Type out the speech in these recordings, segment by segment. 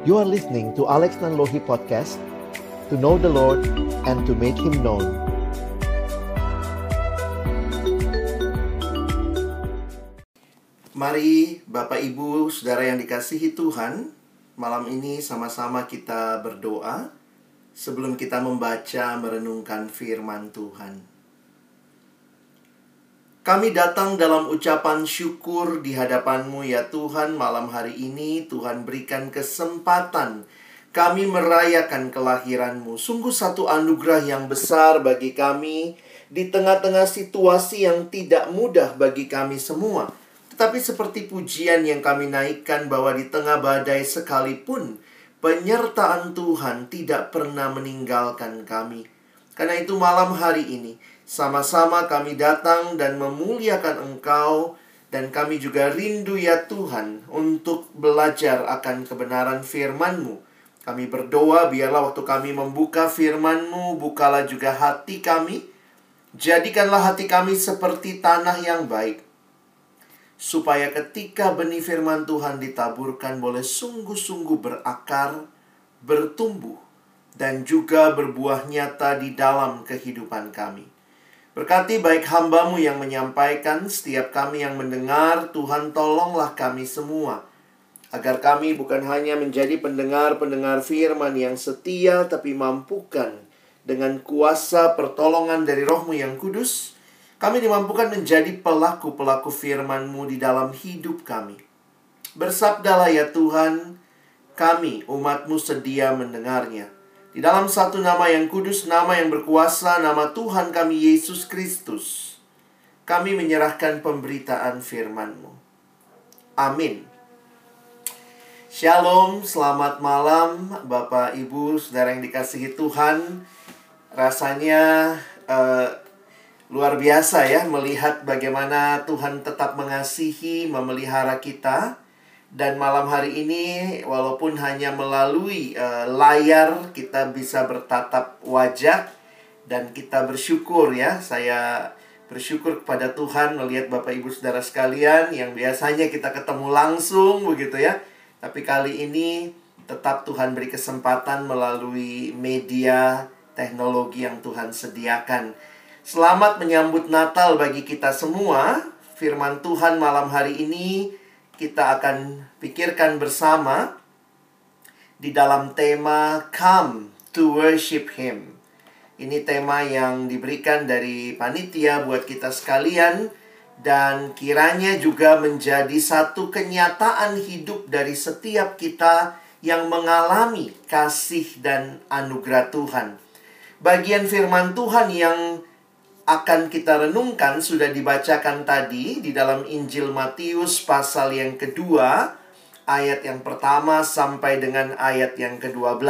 You are listening to Alex Nanlohi Podcast To know the Lord and to make Him known. Mari Bapak Ibu, Saudara yang dikasihi Tuhan Malam ini sama-sama kita berdoa Sebelum kita membaca merenungkan firman Tuhan kami datang dalam ucapan syukur di hadapanmu ya Tuhan malam hari ini Tuhan berikan kesempatan kami merayakan kelahiranmu. Sungguh satu anugerah yang besar bagi kami Di tengah-tengah situasi yang tidak mudah bagi kami semua. Tetapi seperti pujian yang kami naikkan bahwa di tengah badai sekalipun Penyertaan Tuhan tidak pernah meninggalkan kami. Karena itu malam hari ini sama-sama kami datang dan memuliakan Engkau dan kami juga rindu ya Tuhan untuk belajar akan kebenaran firman-Mu. Kami berdoa biarlah waktu kami membuka firman-Mu, bukalah juga hati kami. Jadikanlah hati kami seperti tanah yang baik. Supaya ketika benih firman Tuhan ditaburkan boleh sungguh-sungguh berakar, bertumbuh, dan juga berbuah nyata di dalam kehidupan kami. Berkati baik hambamu yang menyampaikan, setiap kami yang mendengar, Tuhan tolonglah kami semua. Agar kami bukan hanya menjadi pendengar-pendengar firman yang setia, tapi mampukan dengan kuasa pertolongan dari rohmu yang kudus, kami dimampukan menjadi pelaku-pelaku firman-Mu di dalam hidup kami. Bersabdalah ya Tuhan, kami umat-Mu sedia mendengarnya. Di dalam satu nama yang kudus, nama yang berkuasa, nama Tuhan kami Yesus Kristus, kami menyerahkan pemberitaan firman-Mu. Amin. Shalom, selamat malam Bapak, Ibu, Saudara yang dikasihi Tuhan. Rasanya uh, luar biasa ya melihat bagaimana Tuhan tetap mengasihi, memelihara kita dan malam hari ini walaupun hanya melalui uh, layar kita bisa bertatap wajah dan kita bersyukur ya. Saya bersyukur kepada Tuhan melihat Bapak Ibu Saudara sekalian yang biasanya kita ketemu langsung begitu ya. Tapi kali ini tetap Tuhan beri kesempatan melalui media teknologi yang Tuhan sediakan. Selamat menyambut Natal bagi kita semua. Firman Tuhan malam hari ini kita akan pikirkan bersama di dalam tema Come to Worship Him. Ini tema yang diberikan dari panitia buat kita sekalian dan kiranya juga menjadi satu kenyataan hidup dari setiap kita yang mengalami kasih dan anugerah Tuhan. Bagian firman Tuhan yang akan kita renungkan sudah dibacakan tadi di dalam Injil Matius pasal yang kedua ayat yang pertama sampai dengan ayat yang ke-12.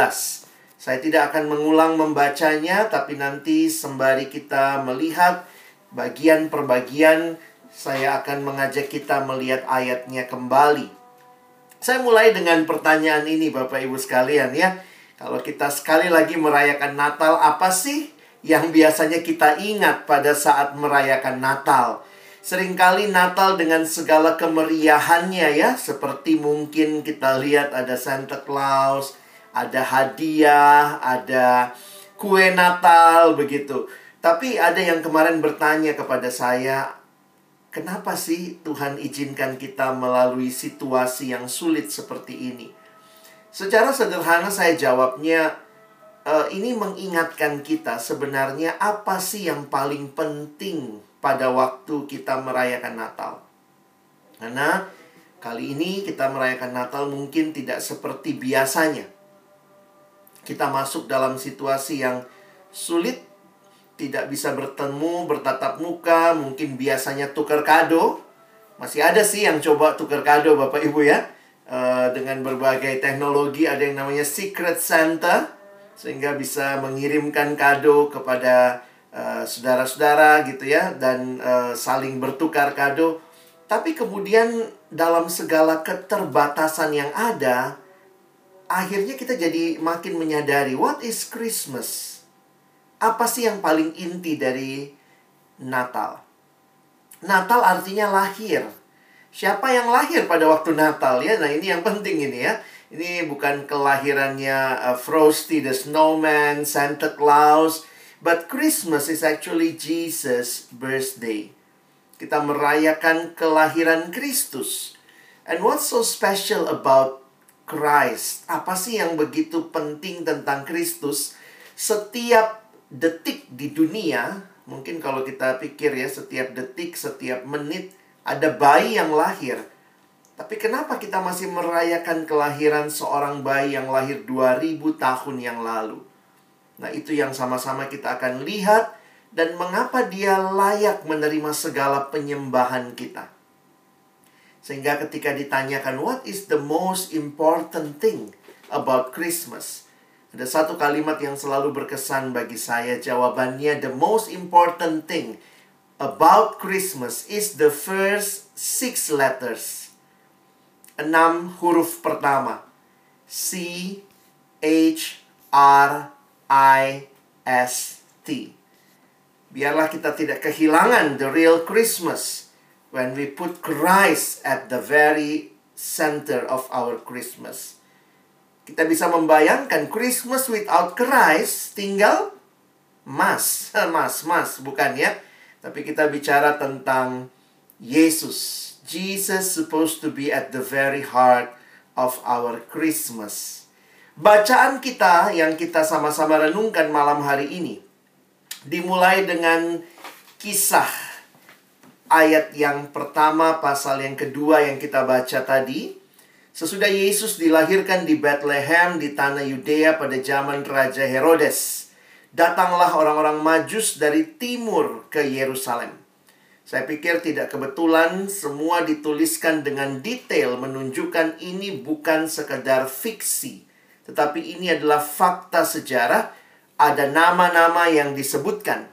Saya tidak akan mengulang membacanya tapi nanti sembari kita melihat bagian per bagian saya akan mengajak kita melihat ayatnya kembali. Saya mulai dengan pertanyaan ini Bapak Ibu sekalian ya. Kalau kita sekali lagi merayakan Natal apa sih yang biasanya kita ingat pada saat merayakan Natal. Seringkali Natal dengan segala kemeriahannya ya, seperti mungkin kita lihat ada Santa Claus, ada hadiah, ada kue Natal begitu. Tapi ada yang kemarin bertanya kepada saya, kenapa sih Tuhan izinkan kita melalui situasi yang sulit seperti ini? Secara sederhana saya jawabnya, uh, ini mengingatkan kita sebenarnya apa sih yang paling penting pada waktu kita merayakan Natal. Karena kali ini kita merayakan Natal mungkin tidak seperti biasanya. Kita masuk dalam situasi yang sulit, tidak bisa bertemu, bertatap muka, mungkin biasanya tukar kado. Masih ada sih yang coba tukar kado Bapak Ibu ya. Uh, dengan berbagai teknologi ada yang namanya Secret Santa sehingga bisa mengirimkan kado kepada eh, saudara-saudara gitu ya dan uh, saling bertukar kado. Tapi kemudian dalam segala keterbatasan yang ada, akhirnya kita jadi makin menyadari what is Christmas? Apa sih yang paling inti dari Natal? Natal artinya lahir. Siapa yang lahir pada waktu Natal ya? Nah, ini yang penting ini ya. Ini bukan kelahirannya uh, Frosty the Snowman, Santa Claus, but Christmas is actually Jesus' birthday. Kita merayakan kelahiran Kristus. And what's so special about Christ? Apa sih yang begitu penting tentang Kristus? Setiap detik di dunia, mungkin kalau kita pikir ya, setiap detik, setiap menit ada bayi yang lahir. Tapi kenapa kita masih merayakan kelahiran seorang bayi yang lahir 2000 tahun yang lalu? Nah, itu yang sama-sama kita akan lihat dan mengapa dia layak menerima segala penyembahan kita. Sehingga ketika ditanyakan what is the most important thing about Christmas? Ada satu kalimat yang selalu berkesan bagi saya. Jawabannya, the most important thing about Christmas is the first six letters. Enam huruf pertama. C, H, R, I, S, T. Biarlah kita tidak kehilangan the real Christmas when we put Christ at the very center of our Christmas. Kita bisa membayangkan Christmas without Christ tinggal mas, mas, mas, bukan ya? Tapi kita bicara tentang Yesus. Jesus supposed to be at the very heart of our Christmas. Bacaan kita yang kita sama-sama renungkan malam hari ini dimulai dengan kisah ayat yang pertama pasal yang kedua yang kita baca tadi Sesudah Yesus dilahirkan di Bethlehem di tanah Yudea pada zaman Raja Herodes, datanglah orang-orang Majus dari timur ke Yerusalem. Saya pikir tidak kebetulan semua dituliskan dengan detail menunjukkan ini bukan sekedar fiksi, tetapi ini adalah fakta sejarah, ada nama-nama yang disebutkan.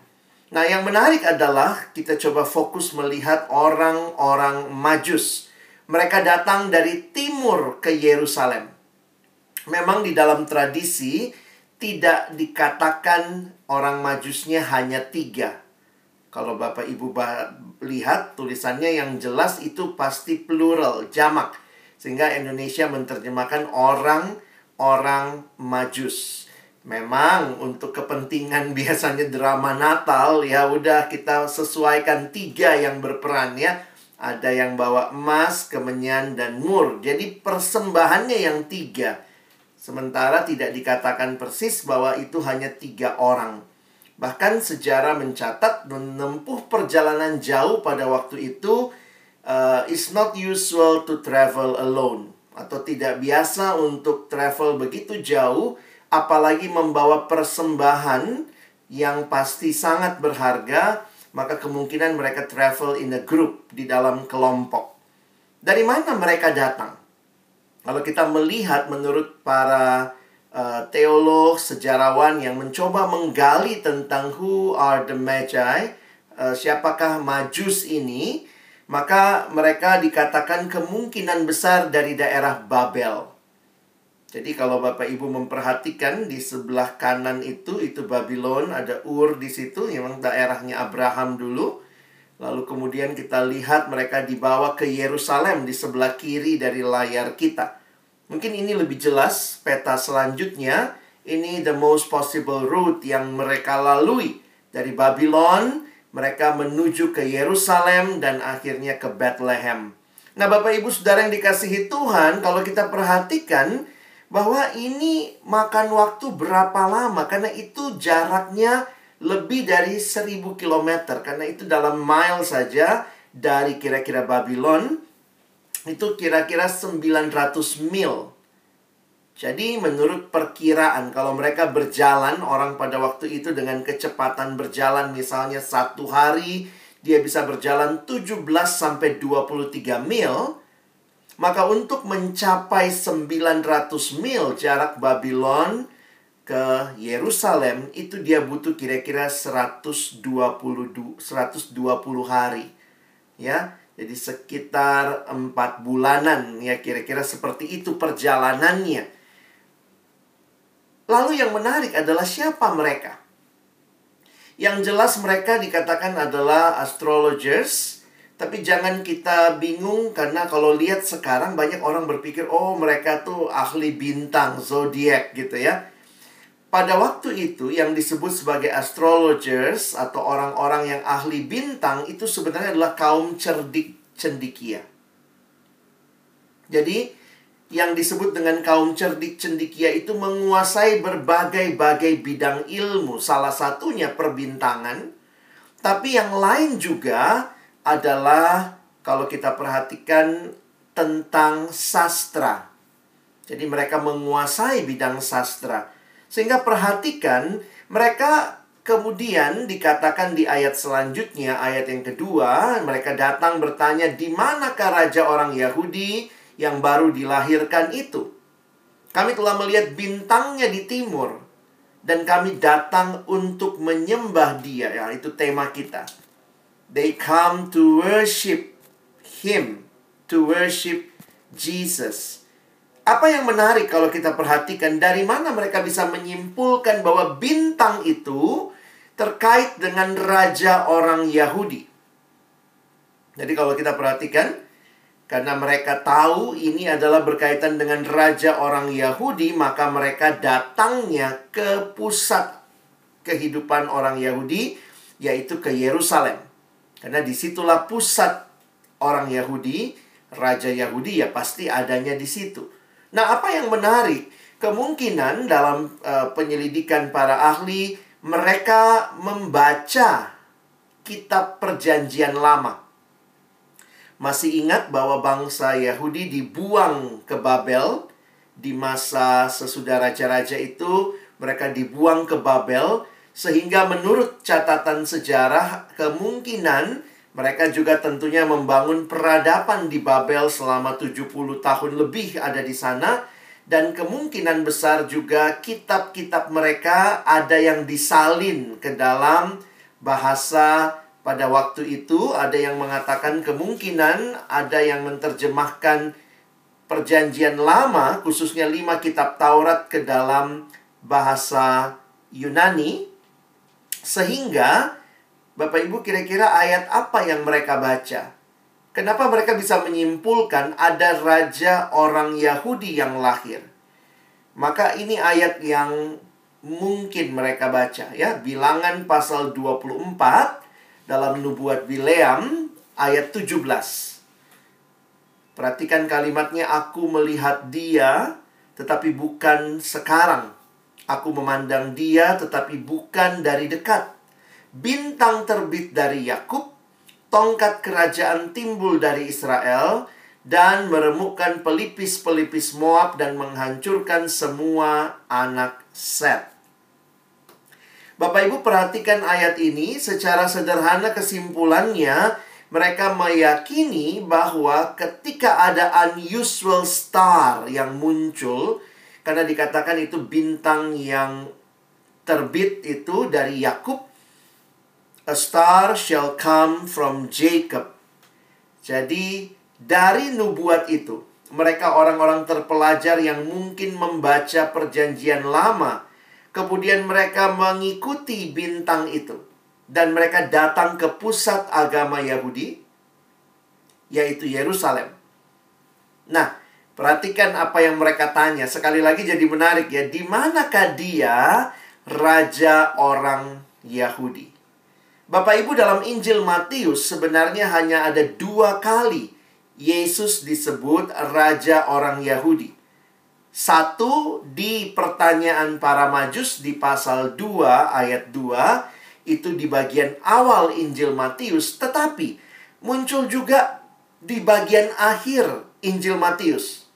Nah, yang menarik adalah kita coba fokus melihat orang-orang Majus mereka datang dari timur ke Yerusalem. Memang di dalam tradisi tidak dikatakan orang majusnya hanya tiga. Kalau Bapak Ibu lihat tulisannya yang jelas itu pasti plural, jamak. Sehingga Indonesia menerjemahkan orang-orang majus. Memang untuk kepentingan biasanya drama Natal ya udah kita sesuaikan tiga yang berperan ya ada yang bawa emas, kemenyan, dan mur. Jadi persembahannya yang tiga. Sementara tidak dikatakan persis bahwa itu hanya tiga orang. Bahkan sejarah mencatat menempuh perjalanan jauh pada waktu itu uh, is not usual to travel alone. Atau tidak biasa untuk travel begitu jauh, apalagi membawa persembahan yang pasti sangat berharga maka kemungkinan mereka travel in a group di dalam kelompok. Dari mana mereka datang? Kalau kita melihat menurut para uh, teolog, sejarawan yang mencoba menggali tentang who are the magi, uh, siapakah majus ini, maka mereka dikatakan kemungkinan besar dari daerah Babel. Jadi kalau Bapak Ibu memperhatikan di sebelah kanan itu itu Babylon, ada Ur di situ, memang daerahnya Abraham dulu. Lalu kemudian kita lihat mereka dibawa ke Yerusalem di sebelah kiri dari layar kita. Mungkin ini lebih jelas peta selanjutnya. Ini the most possible route yang mereka lalui. Dari Babylon, mereka menuju ke Yerusalem dan akhirnya ke Bethlehem. Nah Bapak Ibu Saudara yang dikasihi Tuhan, kalau kita perhatikan, bahwa ini makan waktu berapa lama karena itu jaraknya lebih dari 1000 km karena itu dalam mile saja dari kira-kira Babylon itu kira-kira 900 mil. Jadi menurut perkiraan kalau mereka berjalan orang pada waktu itu dengan kecepatan berjalan misalnya satu hari dia bisa berjalan 17 sampai 23 mil maka untuk mencapai 900 mil jarak Babylon ke Yerusalem itu dia butuh kira-kira 120 120 hari. Ya. Jadi sekitar 4 bulanan ya kira-kira seperti itu perjalanannya. Lalu yang menarik adalah siapa mereka? Yang jelas mereka dikatakan adalah astrologers Tapi jangan kita bingung karena kalau lihat sekarang banyak orang berpikir oh mereka tuh ahli bintang zodiak gitu ya. Pada waktu itu yang disebut sebagai astrologers atau orang-orang yang ahli bintang itu sebenarnya adalah kaum cerdik cendikia. Jadi yang disebut dengan kaum cerdik cendikia itu menguasai berbagai-bagai bidang ilmu, salah satunya perbintangan, tapi yang lain juga adalah kalau kita perhatikan tentang sastra. Jadi mereka menguasai bidang sastra. Sehingga perhatikan mereka kemudian dikatakan di ayat selanjutnya, ayat yang kedua, mereka datang bertanya di manakah raja orang Yahudi yang baru dilahirkan itu. Kami telah melihat bintangnya di timur dan kami datang untuk menyembah dia. Ya, itu tema kita. They come to worship Him, to worship Jesus. Apa yang menarik kalau kita perhatikan dari mana mereka bisa menyimpulkan bahwa bintang itu terkait dengan raja orang Yahudi. Jadi kalau kita perhatikan karena mereka tahu ini adalah berkaitan dengan raja orang Yahudi, maka mereka datangnya ke pusat kehidupan orang Yahudi, yaitu ke Yerusalem. Karena di situlah pusat orang Yahudi, Raja Yahudi ya pasti adanya di situ. Nah apa yang menarik, kemungkinan dalam uh, penyelidikan para ahli, mereka membaca kitab perjanjian lama. Masih ingat bahwa bangsa Yahudi dibuang ke Babel di masa sesudah raja-raja itu mereka dibuang ke Babel sehingga menurut catatan sejarah, kemungkinan mereka juga tentunya membangun peradaban di Babel selama 70 tahun lebih ada di sana. Dan kemungkinan besar juga kitab-kitab mereka ada yang disalin ke dalam bahasa pada waktu itu. Ada yang mengatakan kemungkinan ada yang menerjemahkan perjanjian lama, khususnya lima kitab Taurat ke dalam bahasa Yunani sehingga Bapak Ibu kira-kira ayat apa yang mereka baca? Kenapa mereka bisa menyimpulkan ada raja orang Yahudi yang lahir? Maka ini ayat yang mungkin mereka baca ya. Bilangan pasal 24 dalam nubuat Bileam ayat 17. Perhatikan kalimatnya aku melihat dia tetapi bukan sekarang. Aku memandang dia tetapi bukan dari dekat. Bintang terbit dari Yakub, tongkat kerajaan timbul dari Israel dan meremukkan pelipis-pelipis Moab dan menghancurkan semua anak Set. Bapak Ibu perhatikan ayat ini secara sederhana kesimpulannya mereka meyakini bahwa ketika ada unusual star yang muncul karena dikatakan itu bintang yang terbit itu dari Yakub. A star shall come from Jacob. Jadi dari nubuat itu, mereka orang-orang terpelajar yang mungkin membaca perjanjian lama, kemudian mereka mengikuti bintang itu dan mereka datang ke pusat agama Yahudi yaitu Yerusalem. Nah, Perhatikan apa yang mereka tanya. Sekali lagi jadi menarik ya. Di manakah dia raja orang Yahudi? Bapak Ibu dalam Injil Matius sebenarnya hanya ada dua kali Yesus disebut raja orang Yahudi. Satu di pertanyaan para majus di pasal 2 ayat 2 itu di bagian awal Injil Matius tetapi muncul juga di bagian akhir Injil Matius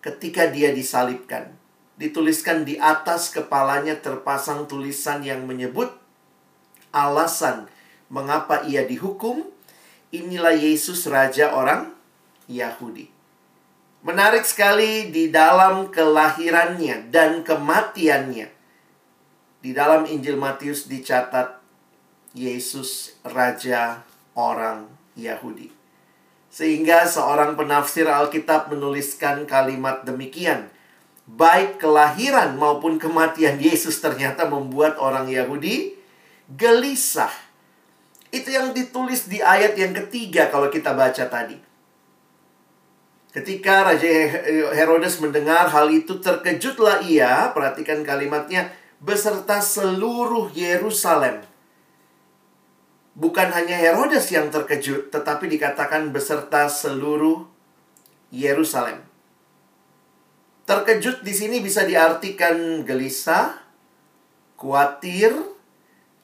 ketika dia disalibkan. Dituliskan di atas kepalanya terpasang tulisan yang menyebut alasan mengapa ia dihukum. Inilah Yesus Raja orang Yahudi. Menarik sekali di dalam kelahirannya dan kematiannya. Di dalam Injil Matius dicatat Yesus Raja orang Yahudi. Sehingga seorang penafsir Alkitab menuliskan kalimat demikian. Baik kelahiran maupun kematian Yesus ternyata membuat orang Yahudi gelisah. Itu yang ditulis di ayat yang ketiga kalau kita baca tadi. Ketika Raja Herodes mendengar hal itu, terkejutlah ia, perhatikan kalimatnya, beserta seluruh Yerusalem. Bukan hanya Herodes yang terkejut, tetapi dikatakan beserta seluruh Yerusalem. Terkejut di sini bisa diartikan gelisah, khawatir,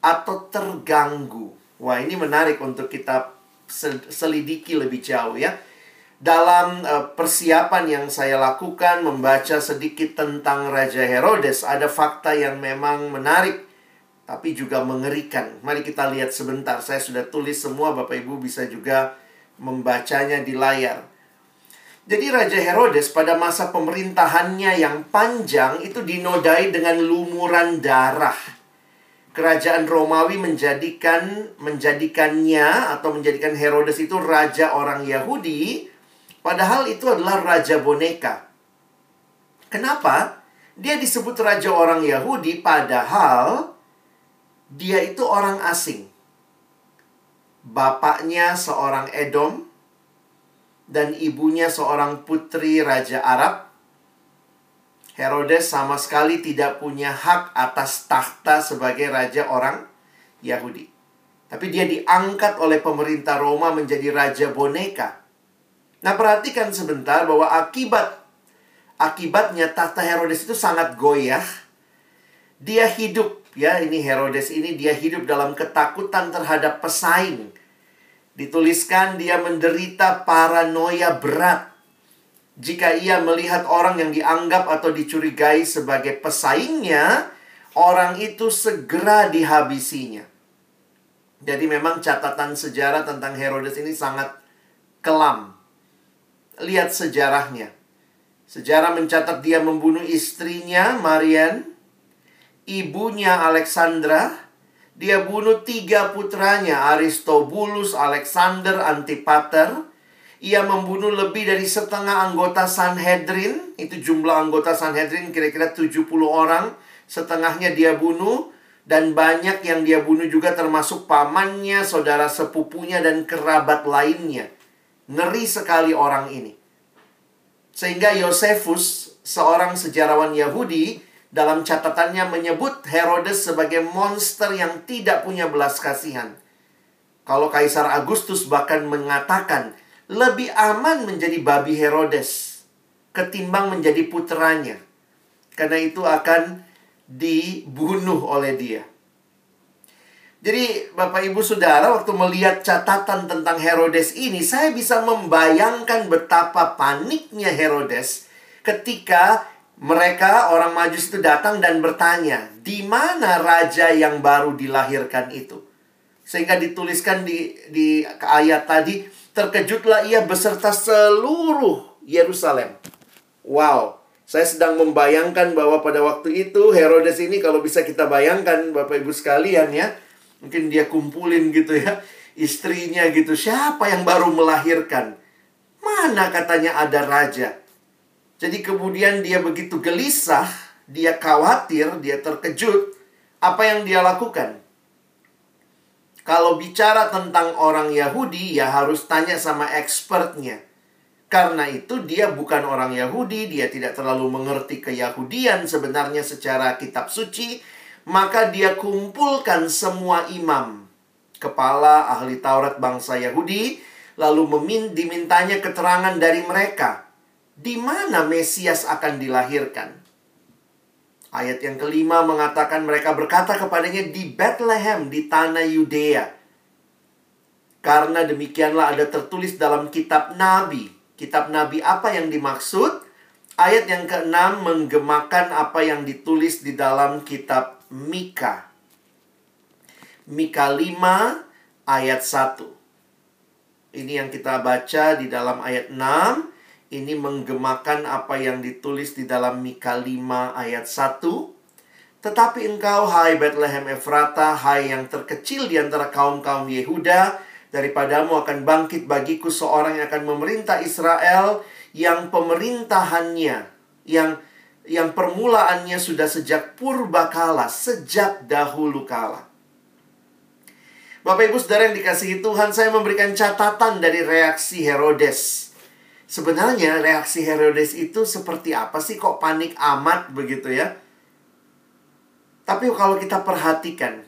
atau terganggu. Wah, ini menarik untuk kita selidiki lebih jauh ya. Dalam uh, persiapan yang saya lakukan membaca sedikit tentang Raja Herodes, ada fakta yang memang menarik tapi juga mengerikan. Mari kita lihat sebentar. Saya sudah tulis semua, Bapak Ibu bisa juga membacanya di layar. Jadi Raja Herodes pada masa pemerintahannya yang panjang itu dinodai dengan lumuran darah kerajaan Romawi menjadikan menjadikannya atau menjadikan Herodes itu raja orang Yahudi padahal itu adalah raja boneka. Kenapa? Dia disebut raja orang Yahudi padahal dia itu orang asing. Bapaknya seorang Edom dan ibunya seorang putri raja Arab Herodes sama sekali tidak punya hak atas tahta sebagai raja orang Yahudi. Tapi dia diangkat oleh pemerintah Roma menjadi raja boneka. Nah, perhatikan sebentar bahwa akibat akibatnya tahta Herodes itu sangat goyah. Dia hidup ya, ini Herodes ini dia hidup dalam ketakutan terhadap pesaing. Dituliskan dia menderita paranoia berat jika ia melihat orang yang dianggap atau dicurigai sebagai pesaingnya, orang itu segera dihabisinya. Jadi memang catatan sejarah tentang Herodes ini sangat kelam. Lihat sejarahnya. Sejarah mencatat dia membunuh istrinya, Marian, ibunya Alexandra, dia bunuh tiga putranya, Aristobulus, Alexander, Antipater, ia membunuh lebih dari setengah anggota Sanhedrin. Itu jumlah anggota Sanhedrin kira-kira 70 orang. Setengahnya dia bunuh. Dan banyak yang dia bunuh juga termasuk pamannya, saudara sepupunya, dan kerabat lainnya. Ngeri sekali orang ini. Sehingga Yosefus, seorang sejarawan Yahudi, dalam catatannya menyebut Herodes sebagai monster yang tidak punya belas kasihan. Kalau Kaisar Agustus bahkan mengatakan lebih aman menjadi babi Herodes ketimbang menjadi putranya. Karena itu akan dibunuh oleh dia. Jadi Bapak Ibu Saudara waktu melihat catatan tentang Herodes ini saya bisa membayangkan betapa paniknya Herodes ketika mereka orang Majus itu datang dan bertanya, "Di mana raja yang baru dilahirkan itu?" Sehingga dituliskan di di ayat tadi, Terkejutlah ia beserta seluruh Yerusalem. Wow, saya sedang membayangkan bahwa pada waktu itu Herodes ini kalau bisa kita bayangkan Bapak Ibu sekalian ya, mungkin dia kumpulin gitu ya, istrinya gitu. Siapa yang baru melahirkan? Mana katanya ada raja? Jadi kemudian dia begitu gelisah, dia khawatir, dia terkejut. Apa yang dia lakukan? Kalau bicara tentang orang Yahudi, ya harus tanya sama expertnya. Karena itu dia bukan orang Yahudi, dia tidak terlalu mengerti keyahudian sebenarnya secara kitab suci, maka dia kumpulkan semua imam, kepala ahli Taurat bangsa Yahudi, lalu dimintanya keterangan dari mereka. Di mana Mesias akan dilahirkan? Ayat yang kelima mengatakan mereka berkata kepadanya di Bethlehem di tanah Yudea. Karena demikianlah ada tertulis dalam kitab Nabi. Kitab Nabi apa yang dimaksud? Ayat yang keenam menggemakan apa yang ditulis di dalam kitab Mika. Mika 5 ayat 1. Ini yang kita baca di dalam ayat 6 ini menggemakan apa yang ditulis di dalam Mika 5 ayat 1. Tetapi engkau, hai Bethlehem Efrata, hai yang terkecil di antara kaum-kaum Yehuda, daripadamu akan bangkit bagiku seorang yang akan memerintah Israel yang pemerintahannya, yang yang permulaannya sudah sejak purba kala, sejak dahulu kala. Bapak Ibu Saudara yang dikasihi Tuhan, saya memberikan catatan dari reaksi Herodes. Sebenarnya reaksi Herodes itu seperti apa sih kok panik amat begitu ya? Tapi kalau kita perhatikan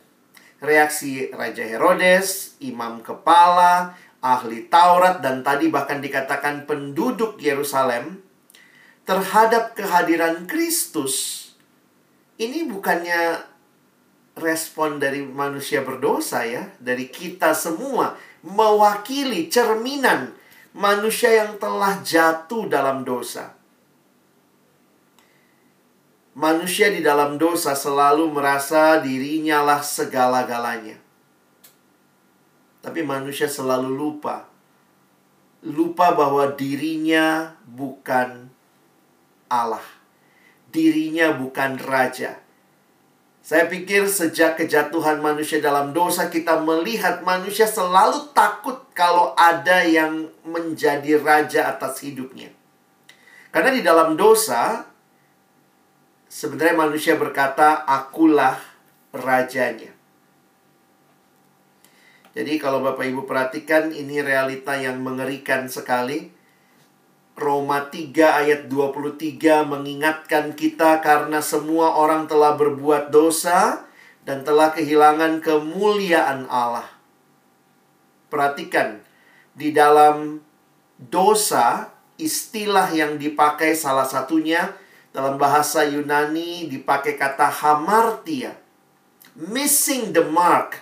reaksi Raja Herodes, imam kepala, ahli Taurat dan tadi bahkan dikatakan penduduk Yerusalem terhadap kehadiran Kristus ini bukannya respon dari manusia berdosa ya, dari kita semua mewakili cerminan manusia yang telah jatuh dalam dosa. Manusia di dalam dosa selalu merasa dirinya lah segala-galanya. Tapi manusia selalu lupa. Lupa bahwa dirinya bukan Allah. Dirinya bukan raja. Saya pikir sejak kejatuhan manusia dalam dosa kita melihat manusia selalu takut kalau ada yang menjadi raja atas hidupnya. Karena di dalam dosa sebenarnya manusia berkata akulah rajanya. Jadi kalau Bapak Ibu perhatikan ini realita yang mengerikan sekali. Roma 3 ayat 23 mengingatkan kita karena semua orang telah berbuat dosa dan telah kehilangan kemuliaan Allah. Perhatikan, di dalam dosa istilah yang dipakai salah satunya dalam bahasa Yunani dipakai kata hamartia. Missing the mark.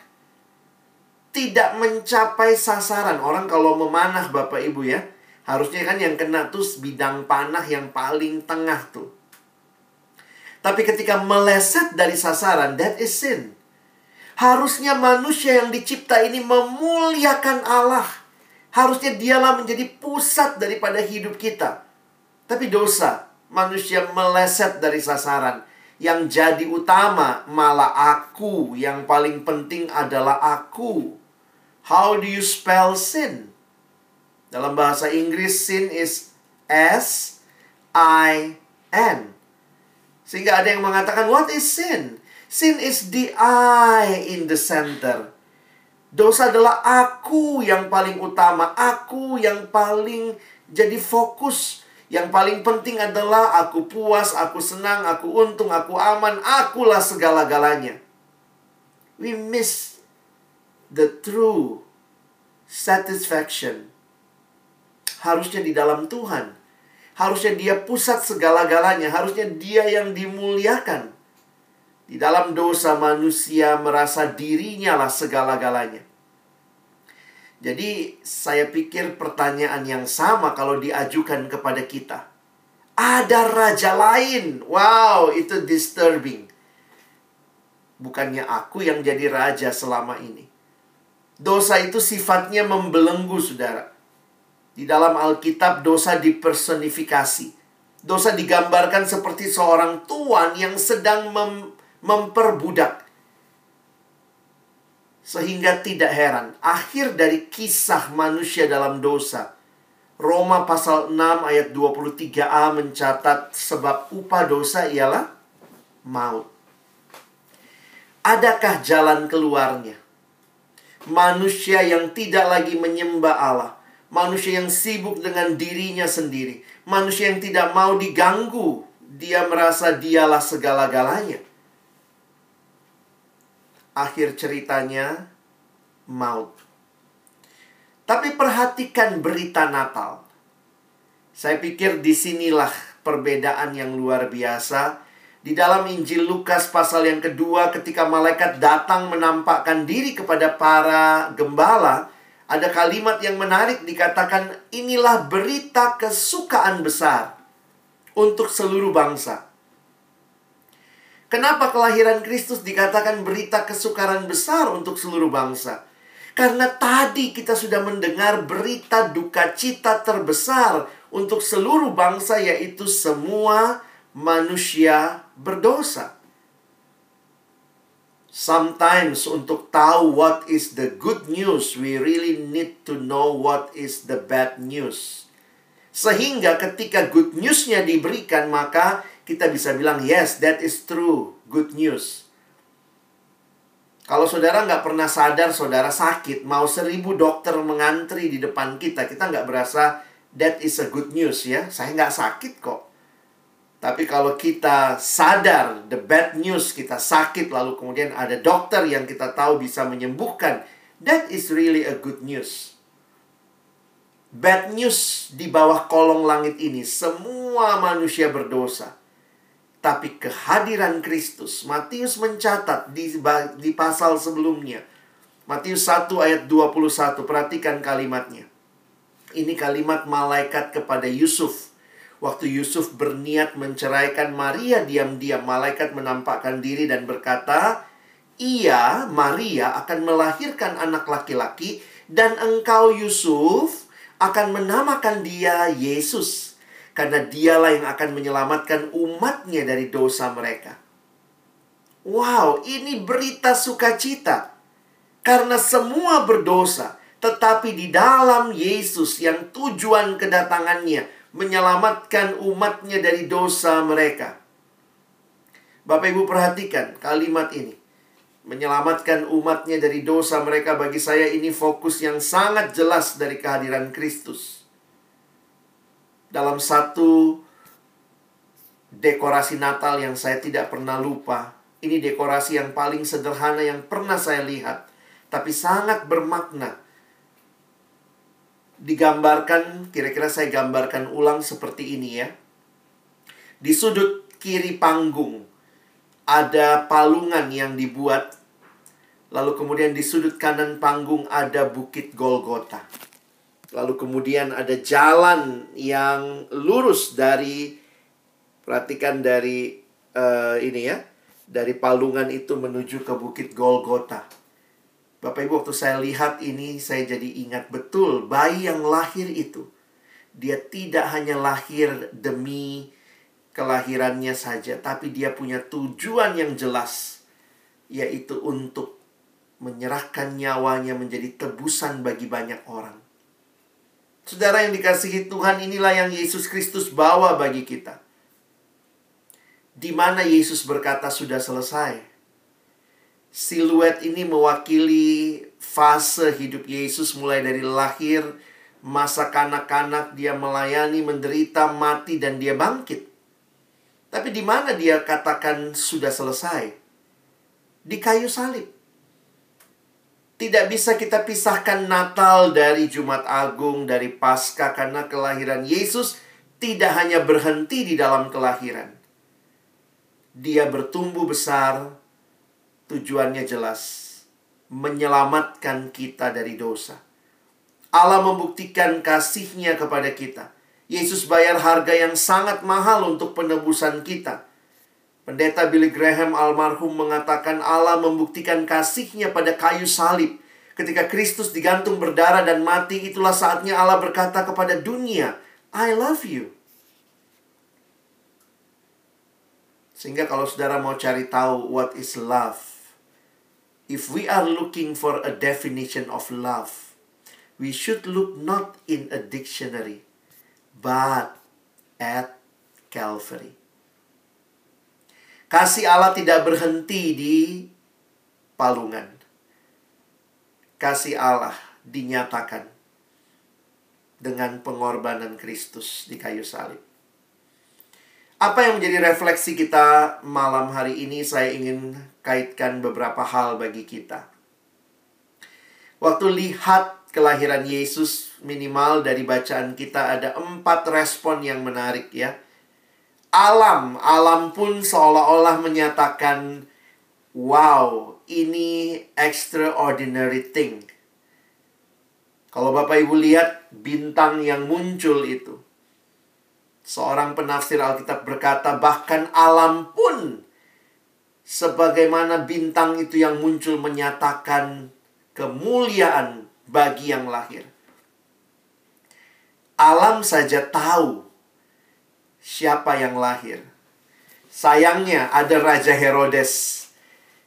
Tidak mencapai sasaran. Orang kalau memanah Bapak Ibu ya, Harusnya kan yang kena tuh bidang panah yang paling tengah tuh. Tapi ketika meleset dari sasaran, that is sin. Harusnya manusia yang dicipta ini memuliakan Allah. Harusnya dialah menjadi pusat daripada hidup kita. Tapi dosa, manusia meleset dari sasaran. Yang jadi utama malah aku, yang paling penting adalah aku. How do you spell sin? Dalam bahasa Inggris sin is S I N. Sehingga ada yang mengatakan what is sin? Sin is the I in the center. Dosa adalah aku yang paling utama, aku yang paling jadi fokus. Yang paling penting adalah aku puas, aku senang, aku untung, aku aman, akulah segala-galanya. We miss the true satisfaction harusnya di dalam Tuhan. Harusnya dia pusat segala-galanya, harusnya dia yang dimuliakan. Di dalam dosa manusia merasa dirinya lah segala-galanya. Jadi saya pikir pertanyaan yang sama kalau diajukan kepada kita. Ada raja lain. Wow, itu disturbing. Bukannya aku yang jadi raja selama ini. Dosa itu sifatnya membelenggu, saudara. Di dalam Alkitab dosa dipersonifikasi. Dosa digambarkan seperti seorang tuan yang sedang mem memperbudak. Sehingga tidak heran, akhir dari kisah manusia dalam dosa. Roma pasal 6 ayat 23a mencatat sebab upah dosa ialah maut. Adakah jalan keluarnya? Manusia yang tidak lagi menyembah Allah manusia yang sibuk dengan dirinya sendiri, manusia yang tidak mau diganggu, dia merasa dialah segala-galanya. Akhir ceritanya maut. Tapi perhatikan berita Natal. Saya pikir di sinilah perbedaan yang luar biasa. Di dalam Injil Lukas pasal yang kedua ketika malaikat datang menampakkan diri kepada para gembala, ada kalimat yang menarik dikatakan inilah berita kesukaan besar untuk seluruh bangsa. Kenapa kelahiran Kristus dikatakan berita kesukaran besar untuk seluruh bangsa? Karena tadi kita sudah mendengar berita duka cita terbesar untuk seluruh bangsa yaitu semua manusia berdosa. Sometimes untuk tahu what is the good news, we really need to know what is the bad news. Sehingga ketika good newsnya diberikan, maka kita bisa bilang, yes, that is true, good news. Kalau saudara nggak pernah sadar saudara sakit, mau seribu dokter mengantri di depan kita, kita nggak berasa that is a good news ya. Saya nggak sakit kok. Tapi kalau kita sadar the bad news, kita sakit lalu kemudian ada dokter yang kita tahu bisa menyembuhkan, that is really a good news. Bad news di bawah kolong langit ini, semua manusia berdosa. Tapi kehadiran Kristus, Matius mencatat di, di pasal sebelumnya. Matius 1 ayat 21, perhatikan kalimatnya. Ini kalimat malaikat kepada Yusuf Waktu Yusuf berniat menceraikan Maria diam-diam, malaikat menampakkan diri dan berkata, "Ia, Maria, akan melahirkan anak laki-laki, dan engkau, Yusuf, akan menamakan dia Yesus, karena dialah yang akan menyelamatkan umatnya dari dosa mereka." Wow, ini berita sukacita karena semua berdosa, tetapi di dalam Yesus yang tujuan kedatangannya menyelamatkan umatnya dari dosa mereka. Bapak Ibu perhatikan kalimat ini. Menyelamatkan umatnya dari dosa mereka bagi saya ini fokus yang sangat jelas dari kehadiran Kristus. Dalam satu dekorasi Natal yang saya tidak pernah lupa. Ini dekorasi yang paling sederhana yang pernah saya lihat. Tapi sangat bermakna digambarkan, kira-kira saya gambarkan ulang seperti ini ya. Di sudut kiri panggung ada palungan yang dibuat. Lalu kemudian di sudut kanan panggung ada bukit Golgota. Lalu kemudian ada jalan yang lurus dari perhatikan dari uh, ini ya, dari palungan itu menuju ke bukit Golgota. Bapak Ibu waktu saya lihat ini saya jadi ingat betul bayi yang lahir itu dia tidak hanya lahir demi kelahirannya saja tapi dia punya tujuan yang jelas yaitu untuk menyerahkan nyawanya menjadi tebusan bagi banyak orang. Saudara yang dikasihi Tuhan inilah yang Yesus Kristus bawa bagi kita. Di mana Yesus berkata sudah selesai siluet ini mewakili fase hidup Yesus mulai dari lahir, masa kanak-kanak dia melayani, menderita, mati dan dia bangkit. Tapi di mana dia katakan sudah selesai? Di kayu salib. Tidak bisa kita pisahkan Natal dari Jumat Agung, dari Paskah karena kelahiran Yesus tidak hanya berhenti di dalam kelahiran. Dia bertumbuh besar, Tujuannya jelas, menyelamatkan kita dari dosa. Allah membuktikan kasihnya kepada kita. Yesus bayar harga yang sangat mahal untuk penebusan kita. Pendeta Billy Graham almarhum mengatakan Allah membuktikan kasihnya pada kayu salib. Ketika Kristus digantung berdarah dan mati, itulah saatnya Allah berkata kepada dunia, I love you. Sehingga kalau saudara mau cari tahu what is love, if we are looking for a definition of love, we should look not in a dictionary, but at Calvary. Kasih Allah tidak berhenti di palungan. Kasih Allah dinyatakan dengan pengorbanan Kristus di kayu salib. Apa yang menjadi refleksi kita malam hari ini saya ingin kaitkan beberapa hal bagi kita. Waktu lihat kelahiran Yesus minimal dari bacaan kita ada empat respon yang menarik ya. Alam, alam pun seolah-olah menyatakan wow, ini extraordinary thing. Kalau Bapak Ibu lihat bintang yang muncul itu Seorang penafsir Alkitab berkata, bahkan alam pun sebagaimana bintang itu yang muncul menyatakan kemuliaan bagi yang lahir. Alam saja tahu siapa yang lahir. Sayangnya ada Raja Herodes.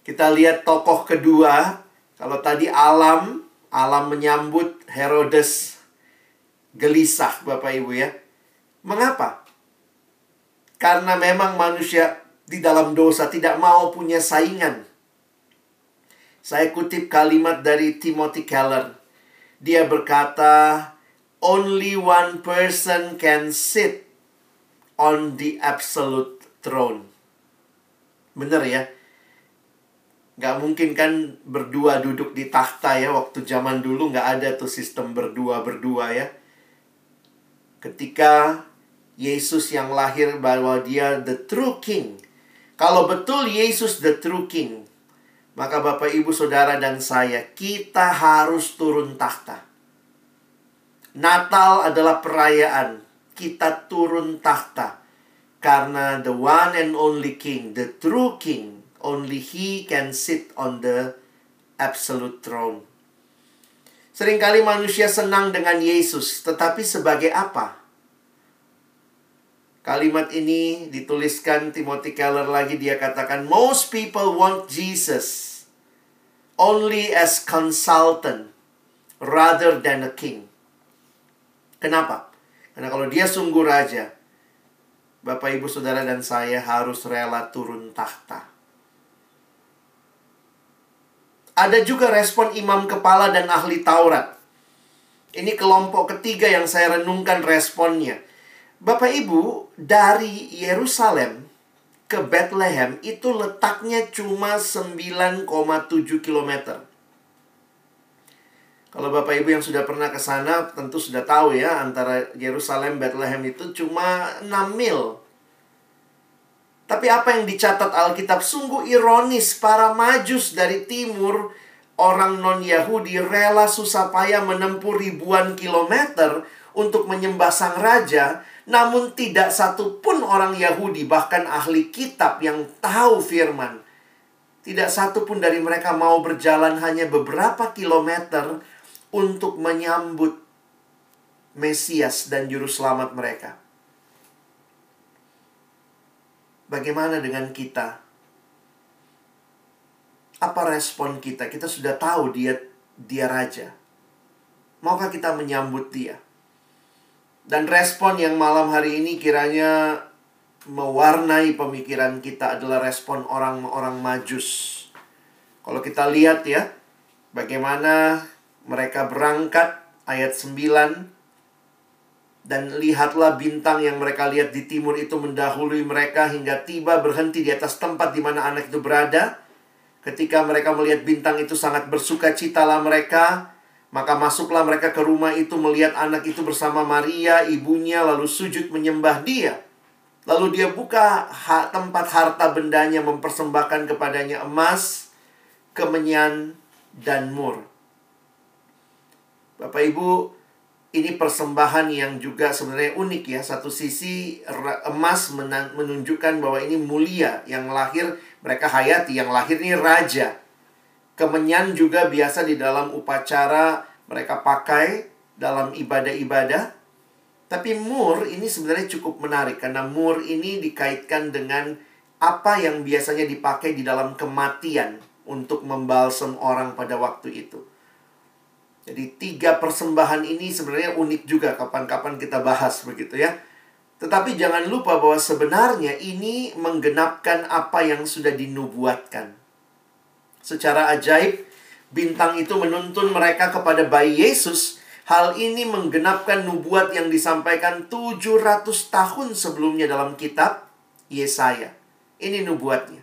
Kita lihat tokoh kedua. Kalau tadi alam, alam menyambut Herodes gelisah Bapak Ibu ya. Mengapa? Karena memang manusia di dalam dosa tidak mau punya saingan. Saya kutip kalimat dari Timothy Keller. Dia berkata, "Only one person can sit on the absolute throne." Bener ya? Gak mungkin kan berdua duduk di tahta ya Waktu zaman dulu gak ada tuh sistem berdua-berdua ya Ketika Yesus yang lahir bahwa dia the true king Kalau betul Yesus the true king Maka Bapak Ibu Saudara dan saya Kita harus turun tahta Natal adalah perayaan Kita turun tahta Karena the one and only king The true king Only He can sit on the absolute throne. Seringkali manusia senang dengan Yesus, tetapi sebagai apa? Kalimat ini dituliskan Timothy Keller lagi dia katakan most people want Jesus only as consultant rather than a king. Kenapa? Karena kalau dia sungguh raja, Bapak Ibu Saudara dan saya harus rela turun tahta. Ada juga respon imam kepala dan ahli Taurat. Ini kelompok ketiga yang saya renungkan responnya. Bapak Ibu, dari Yerusalem ke Bethlehem itu letaknya cuma 9,7 km. Kalau Bapak Ibu yang sudah pernah ke sana tentu sudah tahu ya antara Yerusalem Bethlehem itu cuma 6 mil. Tapi apa yang dicatat Alkitab sungguh ironis para majus dari timur orang non-Yahudi rela susah payah menempuh ribuan kilometer untuk menyembah sang raja, namun tidak satu pun orang Yahudi bahkan ahli kitab yang tahu firman. Tidak satu pun dari mereka mau berjalan hanya beberapa kilometer untuk menyambut Mesias dan juru selamat mereka. Bagaimana dengan kita? Apa respon kita? Kita sudah tahu dia dia raja. Maukah kita menyambut dia? Dan respon yang malam hari ini kiranya mewarnai pemikiran kita adalah respon orang-orang majus. Kalau kita lihat ya, bagaimana mereka berangkat ayat 9 dan lihatlah bintang yang mereka lihat di timur itu mendahului mereka hingga tiba berhenti di atas tempat di mana anak itu berada. Ketika mereka melihat bintang itu sangat bersuka citalah mereka. Maka masuklah mereka ke rumah itu melihat anak itu bersama Maria, ibunya, lalu sujud menyembah dia. Lalu dia buka ha tempat harta bendanya mempersembahkan kepadanya emas, kemenyan, dan mur. Bapak Ibu, ini persembahan yang juga sebenarnya unik ya. Satu sisi emas menunjukkan bahwa ini mulia. Yang lahir mereka hayati, yang lahir ini raja. Kemenyan juga biasa di dalam upacara mereka pakai dalam ibadah-ibadah. Tapi mur ini sebenarnya cukup menarik karena mur ini dikaitkan dengan apa yang biasanya dipakai di dalam kematian untuk membalsem orang pada waktu itu. Jadi tiga persembahan ini sebenarnya unik juga kapan-kapan kita bahas begitu ya. Tetapi jangan lupa bahwa sebenarnya ini menggenapkan apa yang sudah dinubuatkan. Secara ajaib, bintang itu menuntun mereka kepada bayi Yesus. Hal ini menggenapkan nubuat yang disampaikan 700 tahun sebelumnya dalam kitab Yesaya. Ini nubuatnya.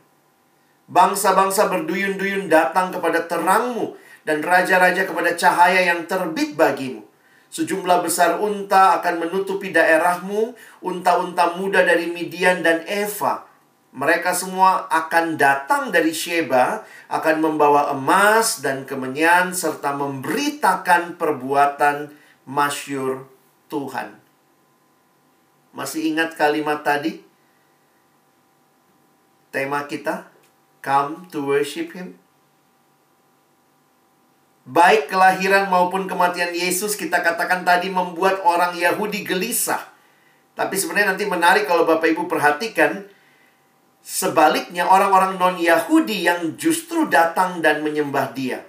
Bangsa-bangsa berduyun-duyun datang kepada terangmu dan raja-raja kepada cahaya yang terbit bagimu. Sejumlah besar unta akan menutupi daerahmu, unta-unta muda dari Midian dan Eva. Mereka semua akan datang dari Sheba, akan membawa emas dan kemenyan, serta memberitakan perbuatan masyur Tuhan. Masih ingat kalimat tadi? Tema kita, Come to worship Him baik kelahiran maupun kematian Yesus kita katakan tadi membuat orang Yahudi gelisah. Tapi sebenarnya nanti menarik kalau Bapak Ibu perhatikan sebaliknya orang-orang non-Yahudi yang justru datang dan menyembah dia.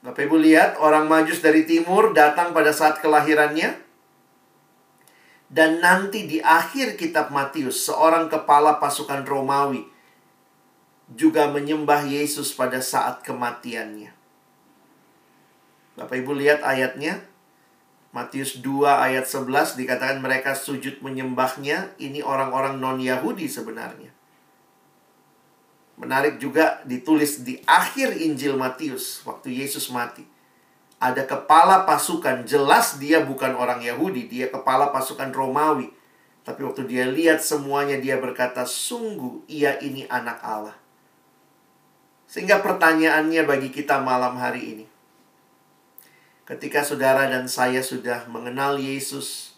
Bapak Ibu lihat orang Majus dari timur datang pada saat kelahirannya. Dan nanti di akhir kitab Matius seorang kepala pasukan Romawi juga menyembah Yesus pada saat kematiannya. Bapak Ibu lihat ayatnya. Matius 2 ayat 11 dikatakan mereka sujud menyembahnya. Ini orang-orang non-Yahudi sebenarnya. Menarik juga ditulis di akhir Injil Matius waktu Yesus mati. Ada kepala pasukan, jelas dia bukan orang Yahudi, dia kepala pasukan Romawi. Tapi waktu dia lihat semuanya dia berkata, "Sungguh ia ini anak Allah." Sehingga pertanyaannya bagi kita malam hari ini. Ketika saudara dan saya sudah mengenal Yesus,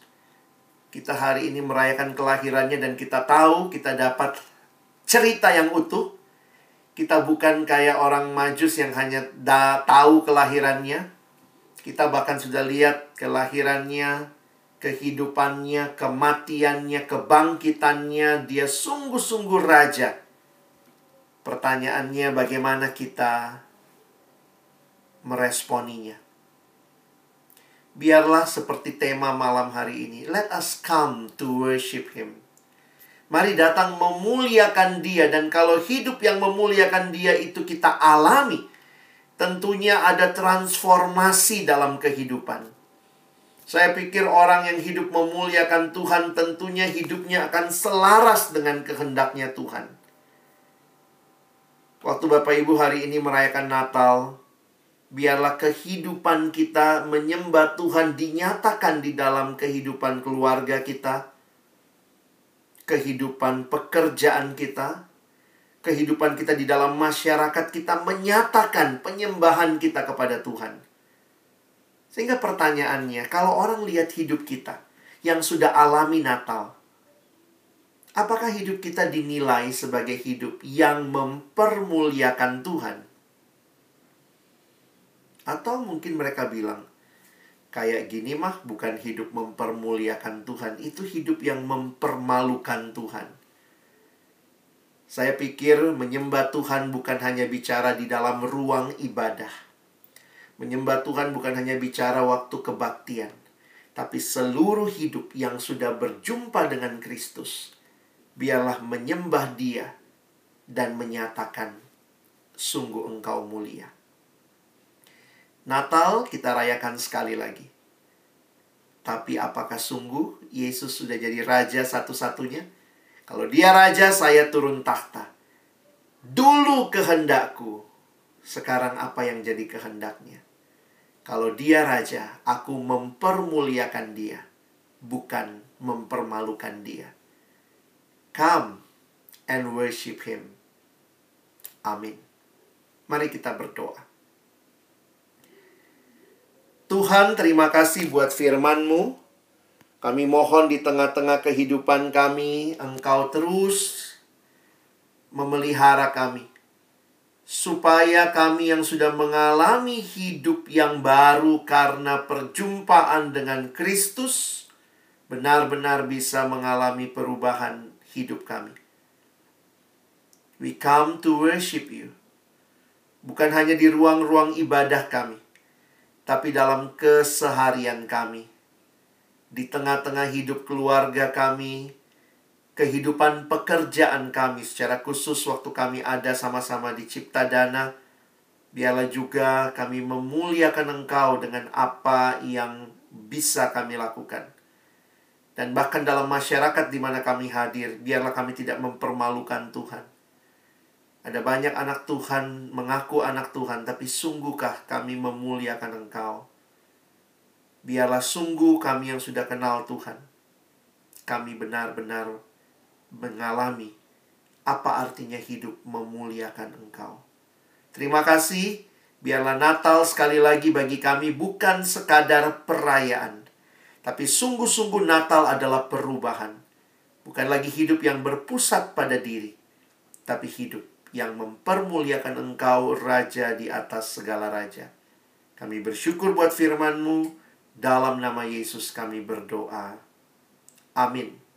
kita hari ini merayakan kelahirannya dan kita tahu kita dapat cerita yang utuh kita bukan kayak orang majus yang hanya da tahu kelahirannya. Kita bahkan sudah lihat kelahirannya, kehidupannya, kematiannya, kebangkitannya. Dia sungguh-sungguh raja. Pertanyaannya bagaimana kita meresponinya. Biarlah seperti tema malam hari ini. Let us come to worship him. Mari datang memuliakan Dia, dan kalau hidup yang memuliakan Dia itu kita alami, tentunya ada transformasi dalam kehidupan. Saya pikir orang yang hidup memuliakan Tuhan, tentunya hidupnya akan selaras dengan kehendaknya Tuhan. Waktu Bapak Ibu hari ini merayakan Natal, biarlah kehidupan kita menyembah Tuhan dinyatakan di dalam kehidupan keluarga kita kehidupan pekerjaan kita, kehidupan kita di dalam masyarakat kita menyatakan penyembahan kita kepada Tuhan. Sehingga pertanyaannya, kalau orang lihat hidup kita yang sudah alami Natal, apakah hidup kita dinilai sebagai hidup yang mempermuliakan Tuhan? Atau mungkin mereka bilang, kayak gini mah bukan hidup mempermuliakan Tuhan, itu hidup yang mempermalukan Tuhan. Saya pikir menyembah Tuhan bukan hanya bicara di dalam ruang ibadah. Menyembah Tuhan bukan hanya bicara waktu kebaktian, tapi seluruh hidup yang sudah berjumpa dengan Kristus. Biarlah menyembah Dia dan menyatakan, "Sungguh Engkau mulia." Natal kita rayakan sekali lagi. Tapi apakah sungguh Yesus sudah jadi raja satu-satunya? Kalau dia raja, saya turun tahta. Dulu kehendakku, sekarang apa yang jadi kehendaknya? Kalau dia raja, aku mempermuliakan dia, bukan mempermalukan dia. Come and worship him. Amin. Mari kita berdoa. Tuhan, terima kasih buat firman-Mu. Kami mohon di tengah-tengah kehidupan kami, Engkau terus memelihara kami. Supaya kami yang sudah mengalami hidup yang baru karena perjumpaan dengan Kristus, benar-benar bisa mengalami perubahan hidup kami. We come to worship you. Bukan hanya di ruang-ruang ibadah kami, tapi dalam keseharian kami. Di tengah-tengah hidup keluarga kami, kehidupan pekerjaan kami secara khusus waktu kami ada sama-sama di Cipta Dana, biarlah juga kami memuliakan Engkau dengan apa yang bisa kami lakukan. Dan bahkan dalam masyarakat di mana kami hadir, biarlah kami tidak mempermalukan Tuhan ada banyak anak Tuhan mengaku anak Tuhan, tapi sungguhkah kami memuliakan Engkau? Biarlah sungguh kami yang sudah kenal Tuhan. Kami benar-benar mengalami apa artinya hidup memuliakan Engkau. Terima kasih. Biarlah Natal sekali lagi bagi kami bukan sekadar perayaan, tapi sungguh-sungguh Natal adalah perubahan. Bukan lagi hidup yang berpusat pada diri, tapi hidup yang mempermuliakan engkau Raja di atas segala Raja. Kami bersyukur buat firman-Mu. Dalam nama Yesus kami berdoa. Amin.